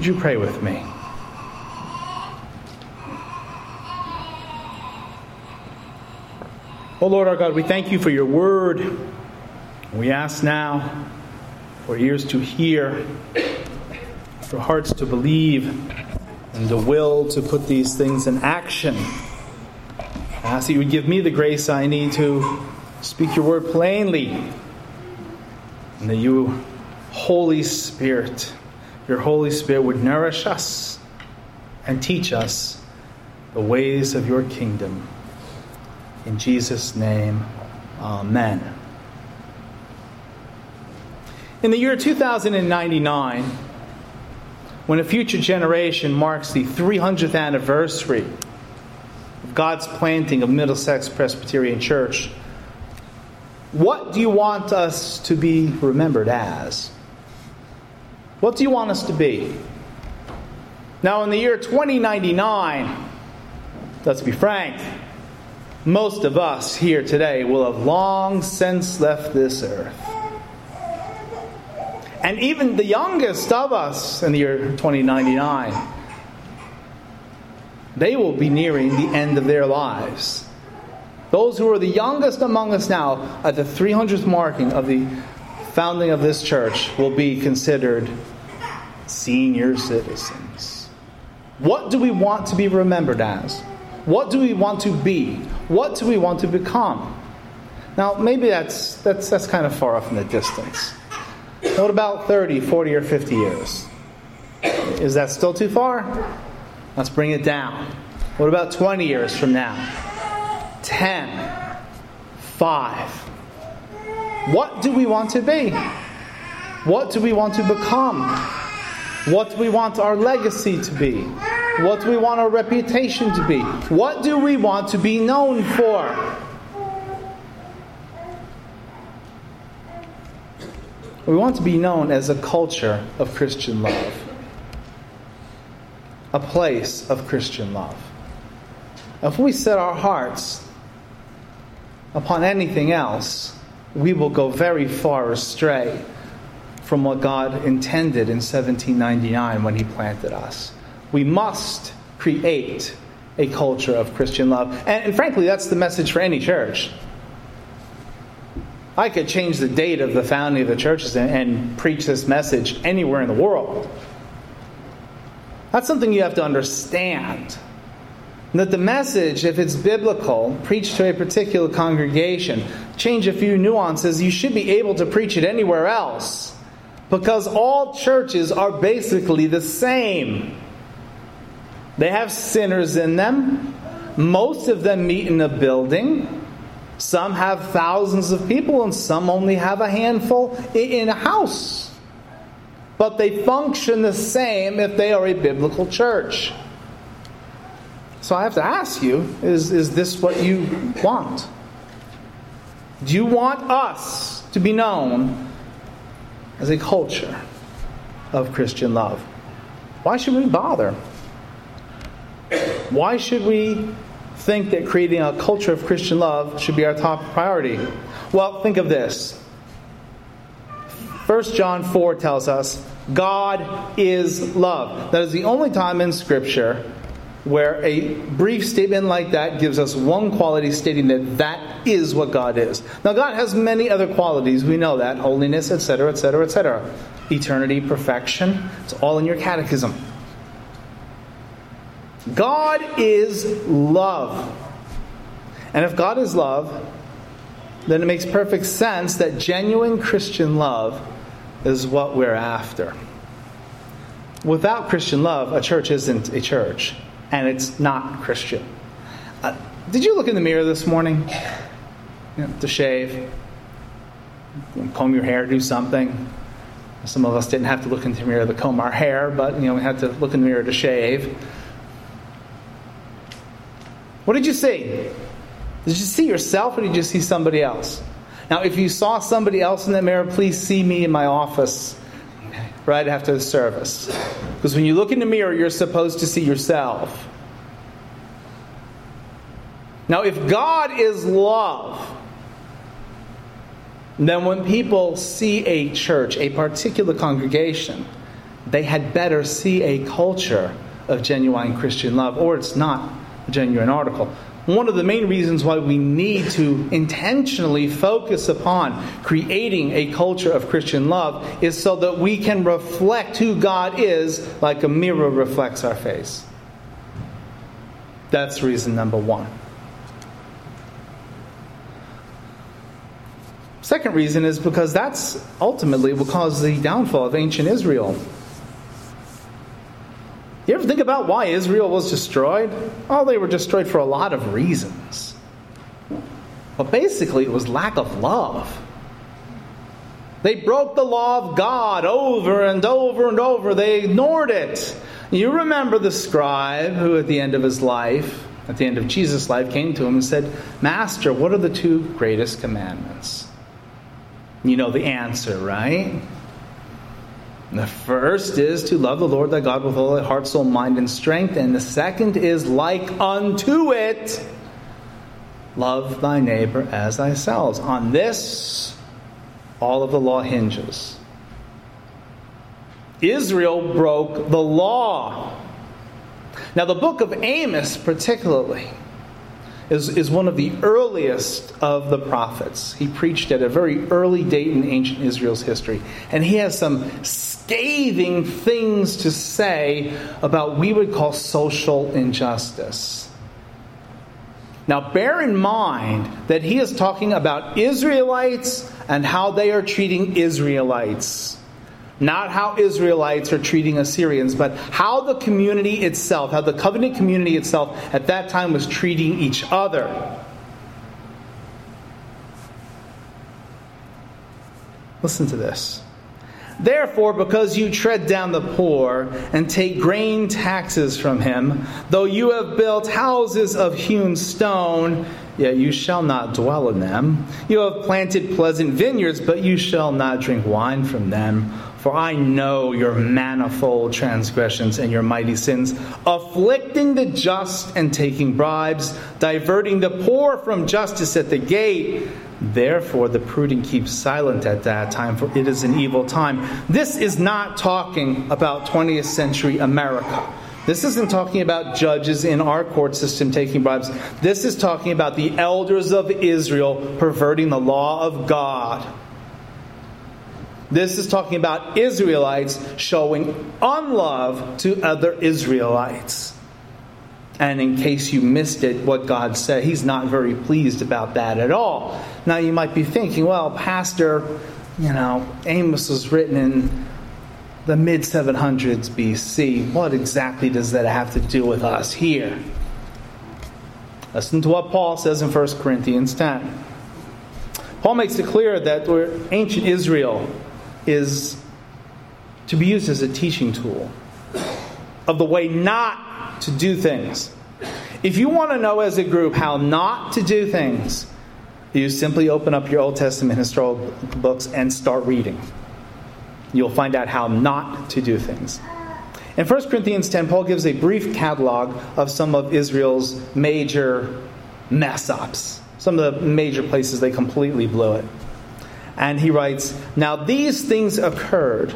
Would you pray with me? Oh Lord our God, we thank you for your word. We ask now for ears to hear, for hearts to believe, and the will to put these things in action. I ask that you would give me the grace I need to speak your word plainly, and that you, Holy Spirit, your Holy Spirit would nourish us and teach us the ways of your kingdom. In Jesus' name, Amen. In the year 2099, when a future generation marks the 300th anniversary of God's planting of Middlesex Presbyterian Church, what do you want us to be remembered as? What do you want us to be? Now, in the year 2099, let's be frank, most of us here today will have long since left this earth. And even the youngest of us in the year 2099, they will be nearing the end of their lives. Those who are the youngest among us now, at the 300th marking of the founding of this church, will be considered senior citizens. What do we want to be remembered as? What do we want to be? What do we want to become? Now, maybe that's, that's, that's kind of far off in the distance. What about 30, 40, or 50 years? Is that still too far? Let's bring it down. What about 20 years from now? 10, 5. What do we want to be? What do we want to become? What we want our legacy to be? What we want our reputation to be? What do we want to be known for? We want to be known as a culture of Christian love, a place of Christian love. If we set our hearts upon anything else, we will go very far astray from what God intended in 1799 when He planted us. We must create a culture of Christian love. And, and, frankly, that's the message for any church. I could change the date of the founding of the churches and, and preach this message anywhere in the world. That's something you have to understand. That the message, if it's biblical, preached to a particular congregation, change a few nuances, you should be able to preach it anywhere else. Because all churches are basically the same. They have sinners in them. Most of them meet in a building. Some have thousands of people, and some only have a handful in a house. But they function the same if they are a biblical church. So I have to ask you is, is this what you want? Do you want us to be known as a culture of Christian love? Why should we bother? Why should we think that creating a culture of Christian love should be our top priority? Well, think of this. 1 John 4 tells us God is love. That is the only time in Scripture where a brief statement like that gives us one quality stating that that is what God is. Now, God has many other qualities. We know that holiness, etc., etc., etc. Eternity, perfection. It's all in your catechism. God is love. And if God is love, then it makes perfect sense that genuine Christian love is what we're after. Without Christian love, a church isn't a church, and it's not Christian. Uh, did you look in the mirror this morning you know, to shave, comb your hair, do something? Some of us didn't have to look in the mirror to comb our hair, but you know we had to look in the mirror to shave. What did you see? Did you see yourself or did you see somebody else? Now, if you saw somebody else in the mirror, please see me in my office right after the service. Because when you look in the mirror, you're supposed to see yourself. Now, if God is love, then when people see a church, a particular congregation, they had better see a culture of genuine Christian love, or it's not a genuine article. One of the main reasons why we need to intentionally focus upon creating a culture of Christian love is so that we can reflect who God is like a mirror reflects our face. That's reason number one. Second reason is because that's ultimately what caused the downfall of ancient Israel. You ever think about why Israel was destroyed? Oh, they were destroyed for a lot of reasons. But basically, it was lack of love. They broke the law of God over and over and over. They ignored it. You remember the scribe who, at the end of his life, at the end of Jesus' life, came to him and said, Master, what are the two greatest commandments? You know the answer, right? The first is to love the Lord thy God with all thy heart, soul, mind, and strength. And the second is like unto it love thy neighbor as thyself. On this, all of the law hinges. Israel broke the law. Now, the book of Amos, particularly, is, is one of the earliest of the prophets. He preached at a very early date in ancient Israel's history. And he has some scathing things to say about what we would call social injustice. Now, bear in mind that he is talking about Israelites and how they are treating Israelites. Not how Israelites are treating Assyrians, but how the community itself, how the covenant community itself at that time was treating each other. Listen to this. Therefore, because you tread down the poor and take grain taxes from him, though you have built houses of hewn stone, yet you shall not dwell in them. You have planted pleasant vineyards, but you shall not drink wine from them. For I know your manifold transgressions and your mighty sins, afflicting the just and taking bribes, diverting the poor from justice at the gate. Therefore, the prudent keep silent at that time, for it is an evil time. This is not talking about 20th century America. This isn't talking about judges in our court system taking bribes. This is talking about the elders of Israel perverting the law of God. This is talking about Israelites showing unlove to other Israelites. And in case you missed it, what God said, He's not very pleased about that at all. Now you might be thinking, well, Pastor, you know, Amos was written in the mid 700s BC. What exactly does that have to do with us here? Listen to what Paul says in 1 Corinthians 10. Paul makes it clear that we're ancient Israel is to be used as a teaching tool of the way not to do things. If you want to know as a group how not to do things, you simply open up your Old Testament historical books and start reading. You'll find out how not to do things. In 1 Corinthians 10, Paul gives a brief catalog of some of Israel's major mess ups, some of the major places they completely blew it. And he writes Now these things occurred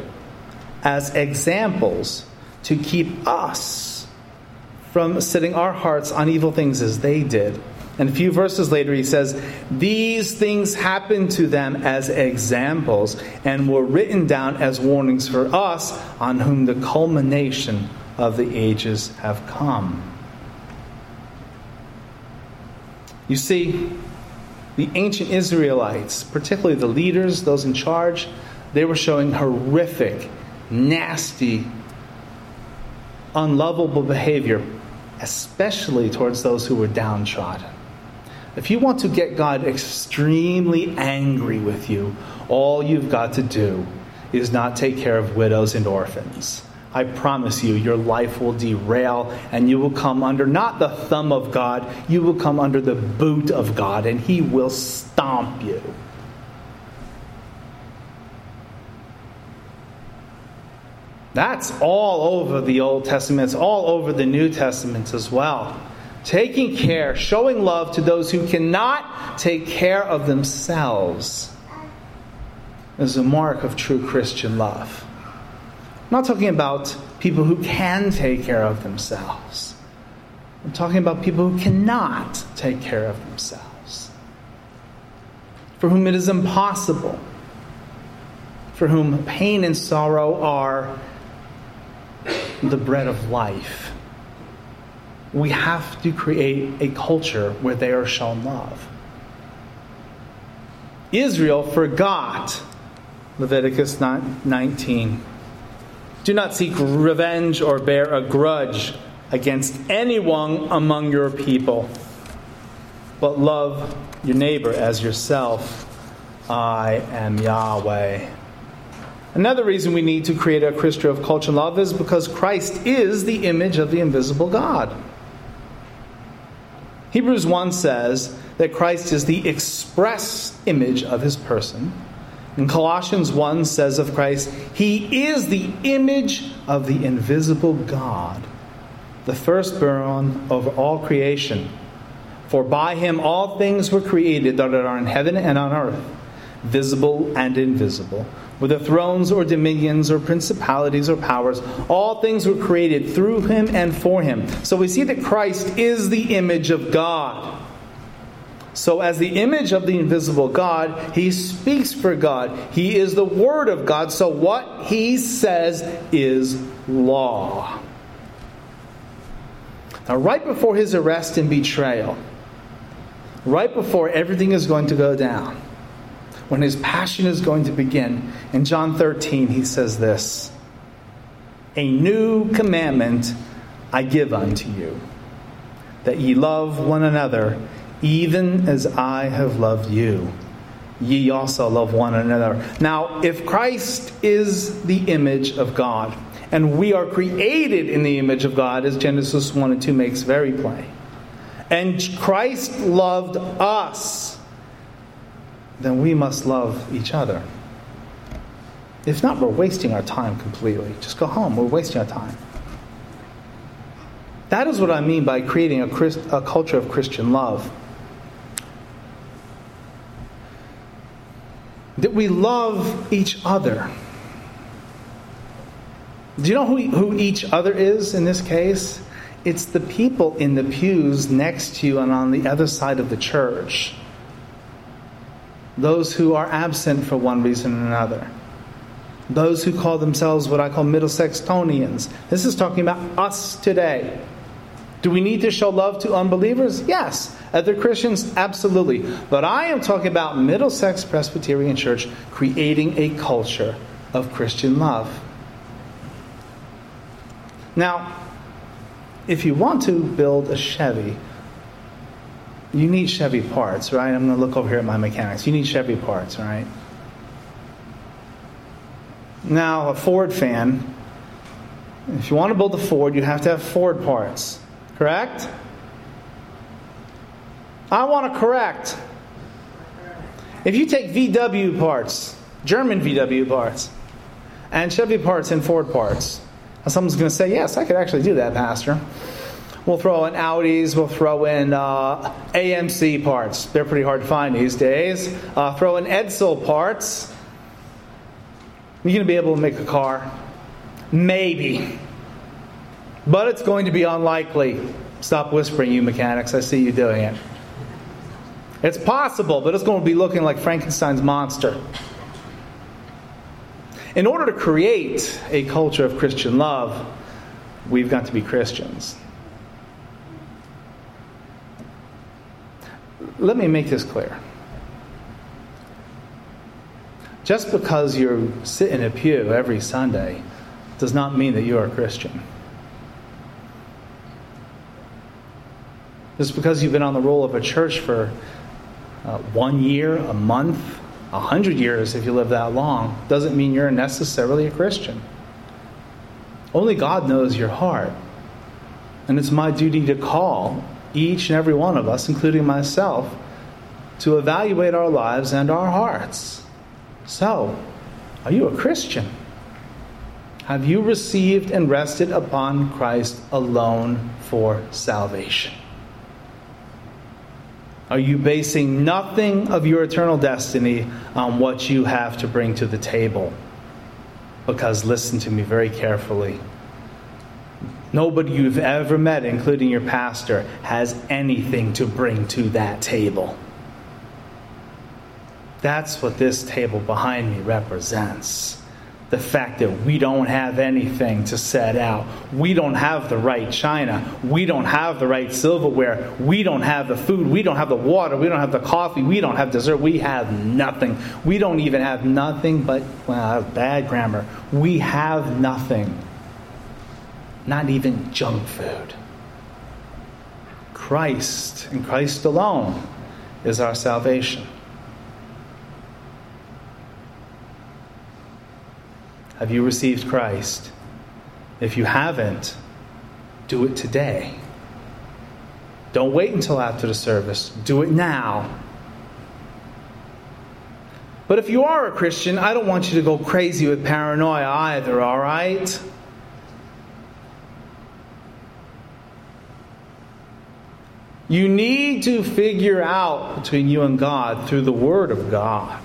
as examples to keep us from setting our hearts on evil things as they did. And a few verses later, he says, These things happened to them as examples and were written down as warnings for us, on whom the culmination of the ages have come. You see, the ancient Israelites, particularly the leaders, those in charge, they were showing horrific, nasty, unlovable behavior, especially towards those who were downtrodden. If you want to get God extremely angry with you, all you've got to do is not take care of widows and orphans. I promise you, your life will derail and you will come under not the thumb of God, you will come under the boot of God and He will stomp you. That's all over the Old Testament, it's all over the New Testament as well. Taking care, showing love to those who cannot take care of themselves is a mark of true Christian love. I'm not talking about people who can take care of themselves. I'm talking about people who cannot take care of themselves, for whom it is impossible, for whom pain and sorrow are the bread of life. We have to create a culture where they are shown love. Israel forgot Leviticus 19. Do not seek revenge or bear a grudge against anyone among your people, but love your neighbor as yourself. I am Yahweh. Another reason we need to create a Christian of culture love is because Christ is the image of the invisible God. Hebrews 1 says that Christ is the express image of his person. And Colossians 1 says of Christ, He is the image of the invisible God, the firstborn of all creation. For by him all things were created that are in heaven and on earth, visible and invisible whether thrones or dominions or principalities or powers, all things were created through him and for him. So we see that Christ is the image of God. So, as the image of the invisible God, he speaks for God. He is the Word of God. So, what he says is law. Now, right before his arrest and betrayal, right before everything is going to go down, when his passion is going to begin. In John 13, he says this A new commandment I give unto you, that ye love one another, even as I have loved you. Ye also love one another. Now, if Christ is the image of God, and we are created in the image of God, as Genesis 1 and 2 makes very plain, and Christ loved us then we must love each other. If not, we're wasting our time completely. Just go home. We're wasting our time. That is what I mean by creating a, Christ, a culture of Christian love. That we love each other. Do you know who, who each other is in this case? It's the people in the pews next to you and on the other side of the church those who are absent for one reason or another, those who call themselves what I call Middlesextonians. This is talking about us today. Do we need to show love to unbelievers? Yes. Other Christians? Absolutely. But I am talking about Middlesex Presbyterian Church creating a culture of Christian love. Now, if you want to build a Chevy, you need Chevy parts, right? I'm going to look over here at my mechanics. You need Chevy parts, right? Now, a Ford fan, if you want to build a Ford, you have to have Ford parts, correct? I want to correct. If you take VW parts, German VW parts, and Chevy parts and Ford parts, someone's going to say, Yes, I could actually do that, Pastor. We'll throw in Audis. We'll throw in uh, AMC parts. They're pretty hard to find these days. Uh, throw in Edsel parts. You're going to be able to make a car? Maybe. But it's going to be unlikely. Stop whispering, you mechanics. I see you doing it. It's possible, but it's going to be looking like Frankenstein's monster. In order to create a culture of Christian love, we've got to be Christians. let me make this clear. Just because you sit in a pew every Sunday does not mean that you are a Christian. Just because you've been on the roll of a church for uh, one year, a month, a hundred years, if you live that long, doesn't mean you're necessarily a Christian. Only God knows your heart. And it's my duty to call each and every one of us, including myself, to evaluate our lives and our hearts. So, are you a Christian? Have you received and rested upon Christ alone for salvation? Are you basing nothing of your eternal destiny on what you have to bring to the table? Because listen to me very carefully. Nobody you've ever met, including your pastor, has anything to bring to that table. That's what this table behind me represents the fact that we don't have anything to set out. We don't have the right china. We don't have the right silverware. We don't have the food. We don't have the water. We don't have the coffee. We don't have dessert. We have nothing. We don't even have nothing but, well, bad grammar. We have nothing. Not even junk food. Christ and Christ alone is our salvation. Have you received Christ? If you haven't, do it today. Don't wait until after the service. Do it now. But if you are a Christian, I don't want you to go crazy with paranoia either, all right? You need to figure out between you and God through the Word of God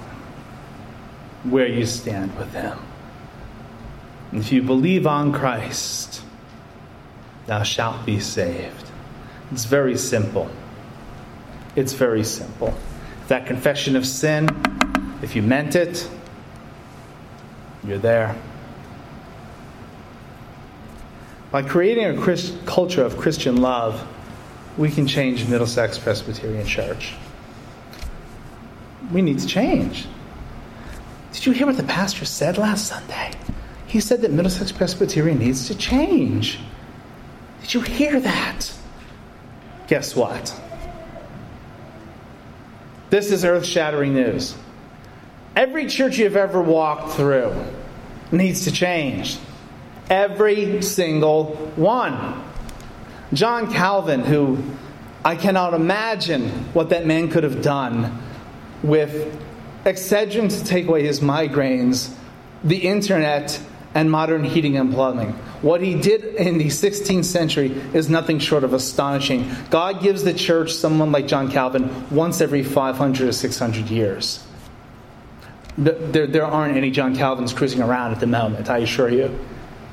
where you stand with Him. If you believe on Christ, thou shalt be saved. It's very simple. It's very simple. That confession of sin, if you meant it, you're there. By creating a Christ, culture of Christian love, we can change Middlesex Presbyterian Church. We need to change. Did you hear what the pastor said last Sunday? He said that Middlesex Presbyterian needs to change. Did you hear that? Guess what? This is earth shattering news. Every church you've ever walked through needs to change. Every single one. John Calvin, who I cannot imagine what that man could have done with Excedrin to take away his migraines, the internet, and modern heating and plumbing. What he did in the 16th century is nothing short of astonishing. God gives the church someone like John Calvin once every 500 or 600 years. There, there aren't any John Calvins cruising around at the moment, I assure you.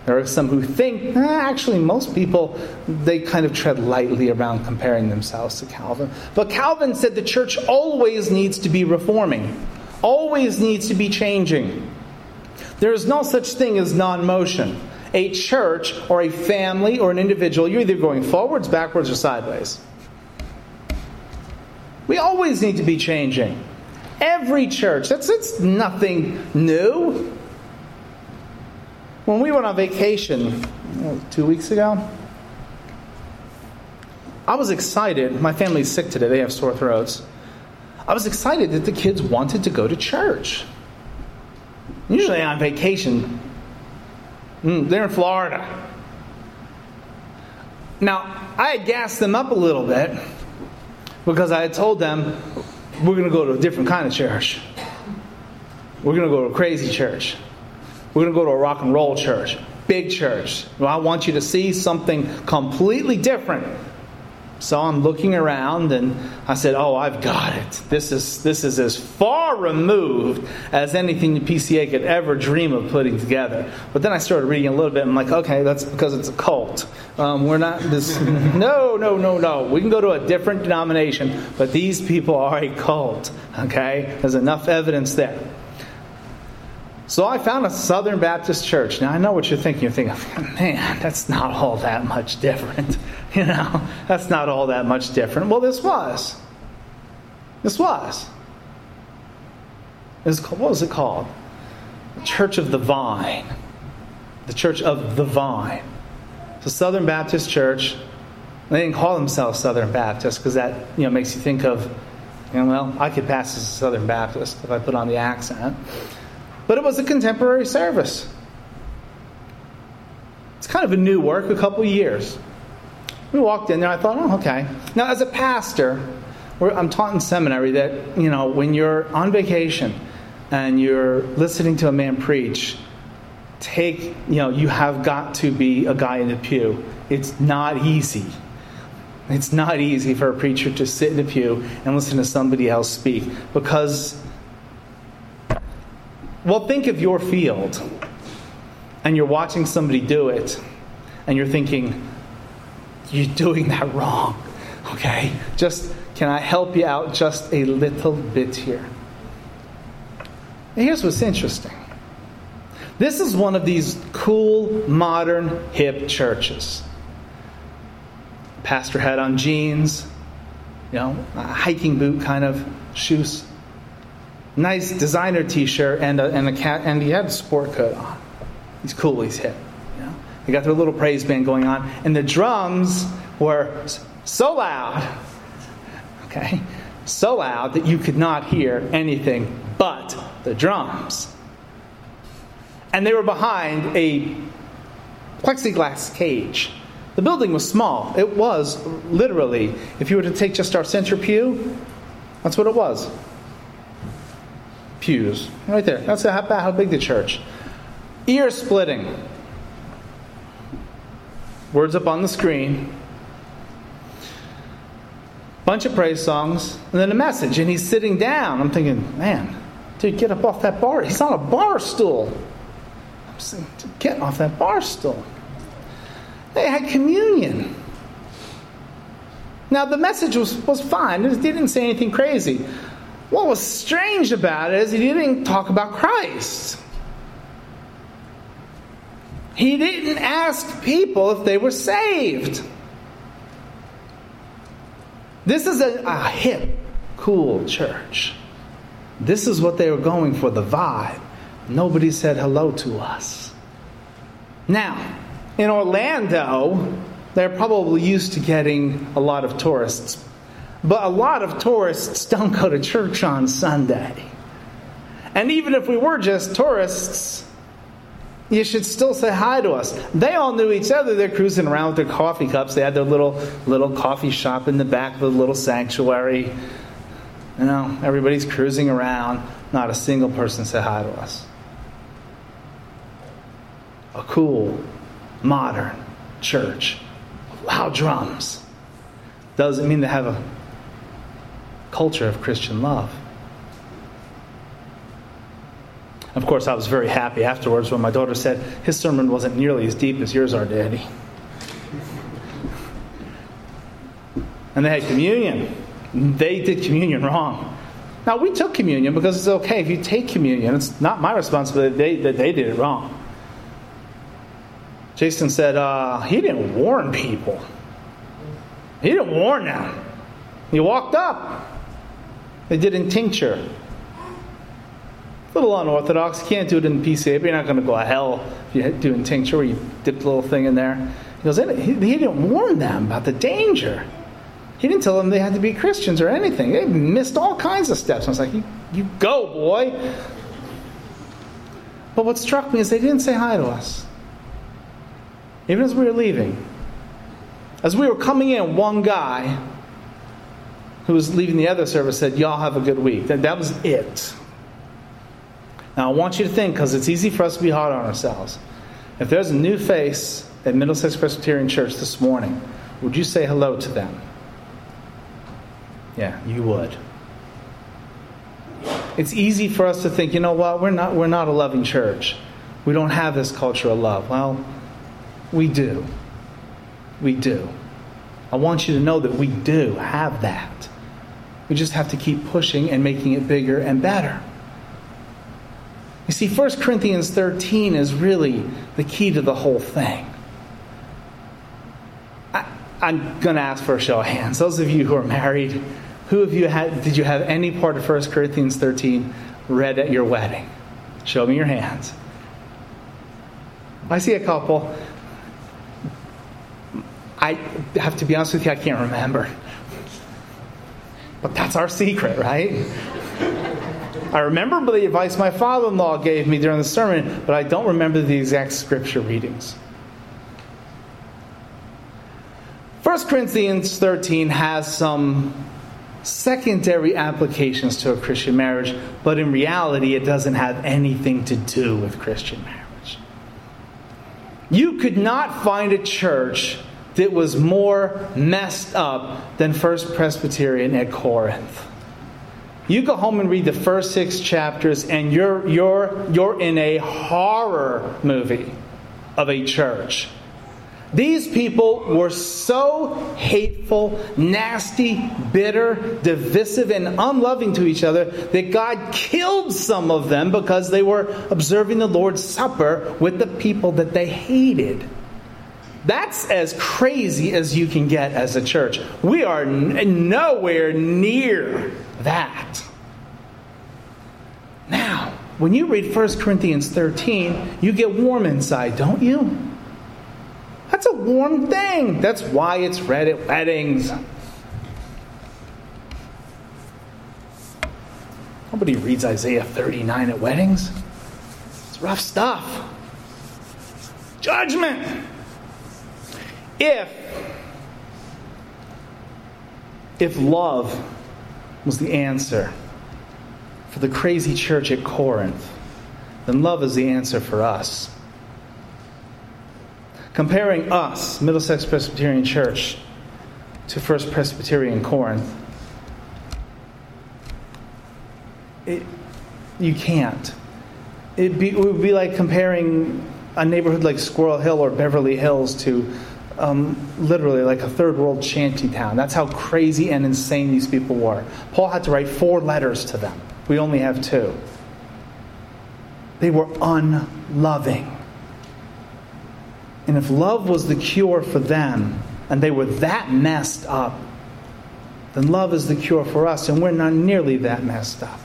There are some who think, eh, actually, most people, they kind of tread lightly around comparing themselves to Calvin. But Calvin said the church always needs to be reforming, always needs to be changing. There is no such thing as non motion. A church or a family or an individual, you're either going forwards, backwards, or sideways. We always need to be changing. Every church. That's, that's nothing new. When we went on vacation two weeks ago, I was excited. My family's sick today, they have sore throats. I was excited that the kids wanted to go to church. Usually on vacation, mm, they're in Florida. Now, I had gassed them up a little bit because I had told them we're going to go to a different kind of church. We're going to go to a crazy church. We're going to go to a rock and roll church, big church. Well, I want you to see something completely different so I'm looking around and I said, "Oh, I've got it. This is this is as far removed as anything the PCA could ever dream of putting together." But then I started reading a little bit. I'm like, "Okay, that's because it's a cult. Um, we're not this. no, no, no, no. We can go to a different denomination, but these people are a cult. Okay, there's enough evidence there." So I found a Southern Baptist church. Now I know what you're thinking. You're thinking, man, that's not all that much different. You know, that's not all that much different. Well, this was. This was. Was what was it called? The Church of the Vine. The Church of the Vine. It's a Southern Baptist church. They didn't call themselves Southern Baptist because that you know makes you think of, you know, well, I could pass as a Southern Baptist if I put on the accent. But it was a contemporary service. It's kind of a new work, a couple years. We walked in there, I thought, oh, okay. Now, as a pastor, I'm taught in seminary that, you know, when you're on vacation and you're listening to a man preach, take, you know, you have got to be a guy in the pew. It's not easy. It's not easy for a preacher to sit in the pew and listen to somebody else speak because well, think of your field. and you're watching somebody do it, and you're thinking, you're doing that wrong. Okay? Just, can I help you out just a little bit here? And here's what's interesting this is one of these cool, modern, hip churches. Pastor had on jeans, you know, hiking boot kind of shoes, nice designer T-shirt, and a, and a cat, and he had a sport coat on. He's cool. He's hip. You know, they got their little praise band going on, and the drums were so loud, okay, so loud that you could not hear anything but the drums. And they were behind a plexiglass cage. The building was small. It was literally, if you were to take just our center pew, that's what it was. Pews. Right there. That's about how big the church. Ear splitting. Words up on the screen. Bunch of praise songs, and then a message, and he's sitting down. I'm thinking, man, dude, get up off that bar. He's on a bar stool. I'm saying, get off that bar stool. They had communion. Now, the message was, was fine. He didn't say anything crazy. What was strange about it is he didn't talk about Christ. He didn't ask people if they were saved. This is a, a hip, cool church. This is what they were going for the vibe. Nobody said hello to us. Now, in Orlando, they're probably used to getting a lot of tourists. But a lot of tourists don't go to church on Sunday. And even if we were just tourists, you should still say hi to us. They all knew each other. They're cruising around with their coffee cups. They had their little little coffee shop in the back of the little sanctuary. You know, everybody's cruising around. Not a single person said hi to us. A cool, modern church, loud drums. Doesn't mean they have a culture of Christian love. Of course, I was very happy afterwards when my daughter said his sermon wasn't nearly as deep as yours are, Daddy. And they had communion. They did communion wrong. Now, we took communion because it's okay if you take communion. It's not my responsibility that they, that they did it wrong. Jason said uh, he didn't warn people, he didn't warn them. He walked up. They did intinction a little unorthodox. You can't do it in PCA, but you're not going to go to hell if you do intinction where you dip the little thing in there. He goes, he, didn't warn them about the danger. He didn't tell them they had to be Christians or anything. They missed all kinds of steps. I was like, you, you go, boy. But what struck me is they didn't say hi to us. Even as we were leaving. As we were coming in, one guy who was leaving the other service said, Y'all have a good week. That, that was it. Now, I want you to think, because it's easy for us to be hard on ourselves. If there's a new face at Middlesex Presbyterian Church this morning, would you say hello to them? Yeah, you would. It's easy for us to think, you know what, we're not, we're not a loving church. We don't have this culture of love. Well, we do. We do. I want you to know that we do have that. We just have to keep pushing and making it bigger and better. You see, 1 Corinthians 13 is really the key to the whole thing. I, am going to ask for a show of hands. Those of you who are married, who of you had, did you have any part of 1 Corinthians 13 read at your wedding? Show me your hands. I see a couple. I have to be honest with you, I can't remember. But that's our secret, right? I remember the advice my father in law gave me during the sermon, but I don't remember the exact scripture readings. 1 Corinthians 13 has some secondary applications to a Christian marriage, but in reality, it doesn't have anything to do with Christian marriage. You could not find a church that was more messed up than First Presbyterian at Corinth. You go home and read the first six chapters, and you're, you're, you're in a horror movie. of a church. These people were so hateful, nasty, bitter, divisive, and unloving to each other that God killed some of them because they were observing the Lord's Supper with the people that they hated. That's as crazy as you can get as a church. We are n- nowhere near that. Now, when you read 1 Corinthians 13, you get warm inside, don't you? That's a warm thing. That's why it's read at weddings. Nobody reads Isaiah 39 at weddings. It's rough stuff. Judgment. If if love was the answer for the crazy church at Corinth, then love is the answer for us. Comparing us, Middlesex Presbyterian Church, to First Presbyterian Corinth, it, you can't. Be, it would be like comparing a neighborhood like Squirrel Hill or Beverly Hills to um, literally like a third world shanty town. That's how crazy and insane these people were. Paul had to write four letters to them. We only have two. They were unloving. And if love was the cure for them, and they were that messed up, then love is the cure for us, and we're not nearly that messed up.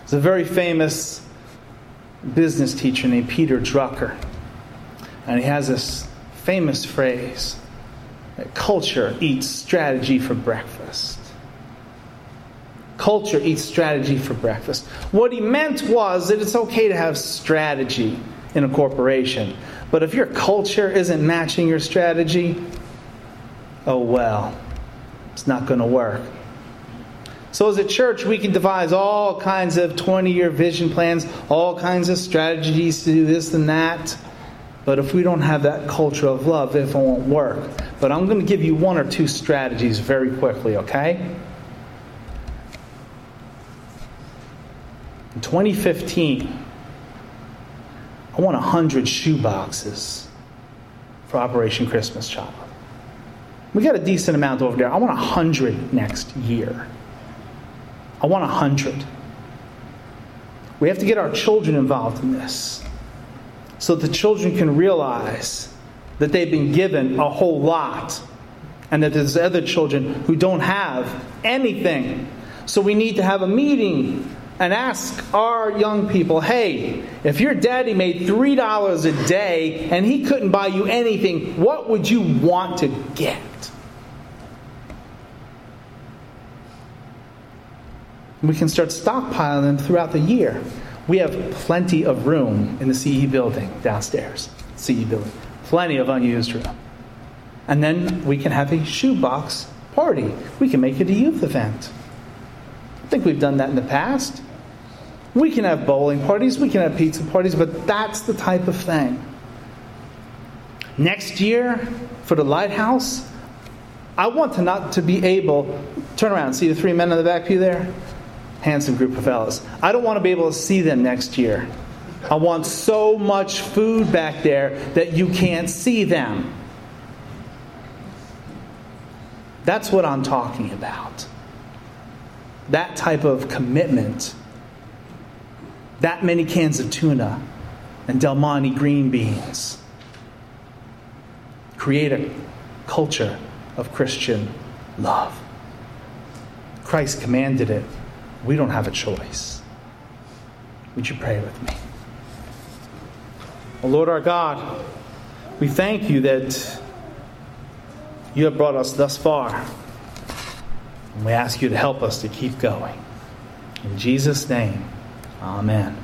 There's a very famous business teacher named Peter Drucker, and he has this famous phrase that culture eats strategy for breakfast. Culture eats strategy for breakfast. What he meant was that it's okay to have strategy in a corporation, but if your culture isn't matching your strategy, oh well, it's not going to work. So, as a church, we can devise all kinds of 20 year vision plans, all kinds of strategies to do this and that. But if we don't have that culture of love, it won't work. But I'm going to give you one or two strategies very quickly, okay? In 2015, I want 100 shoe boxes for Operation Christmas Child. We got a decent amount over there. I want 100 next year. I want 100. We have to get our children involved in this so the children can realize that they've been given a whole lot and that there's other children who don't have anything. So we need to have a meeting and ask our young people hey, if your daddy made $3 a day and he couldn't buy you anything, what would you want to get? We can start stockpiling them throughout the year. We have plenty of room in the CE building downstairs. CE building. Plenty of unused room. And then we can have a shoebox party. We can make it a youth event. I think we've done that in the past. We can have bowling parties, we can have pizza parties, but that's the type of thing. Next year, for the lighthouse, I want to not to be able turn around, see the three men in the back pew there? Handsome group of fellas. I don't want to be able to see them next year. I want so much food back there that you can't see them. That's what I'm talking about. That type of commitment that many cans of tuna and Del Monte green beans. Create a culture of Christian love. Christ commanded it. We don't have a choice. Would you pray with me? Oh, Lord our God, we thank you that you have brought us thus far. And we ask you to help us to keep going. In Jesus' name. Amen.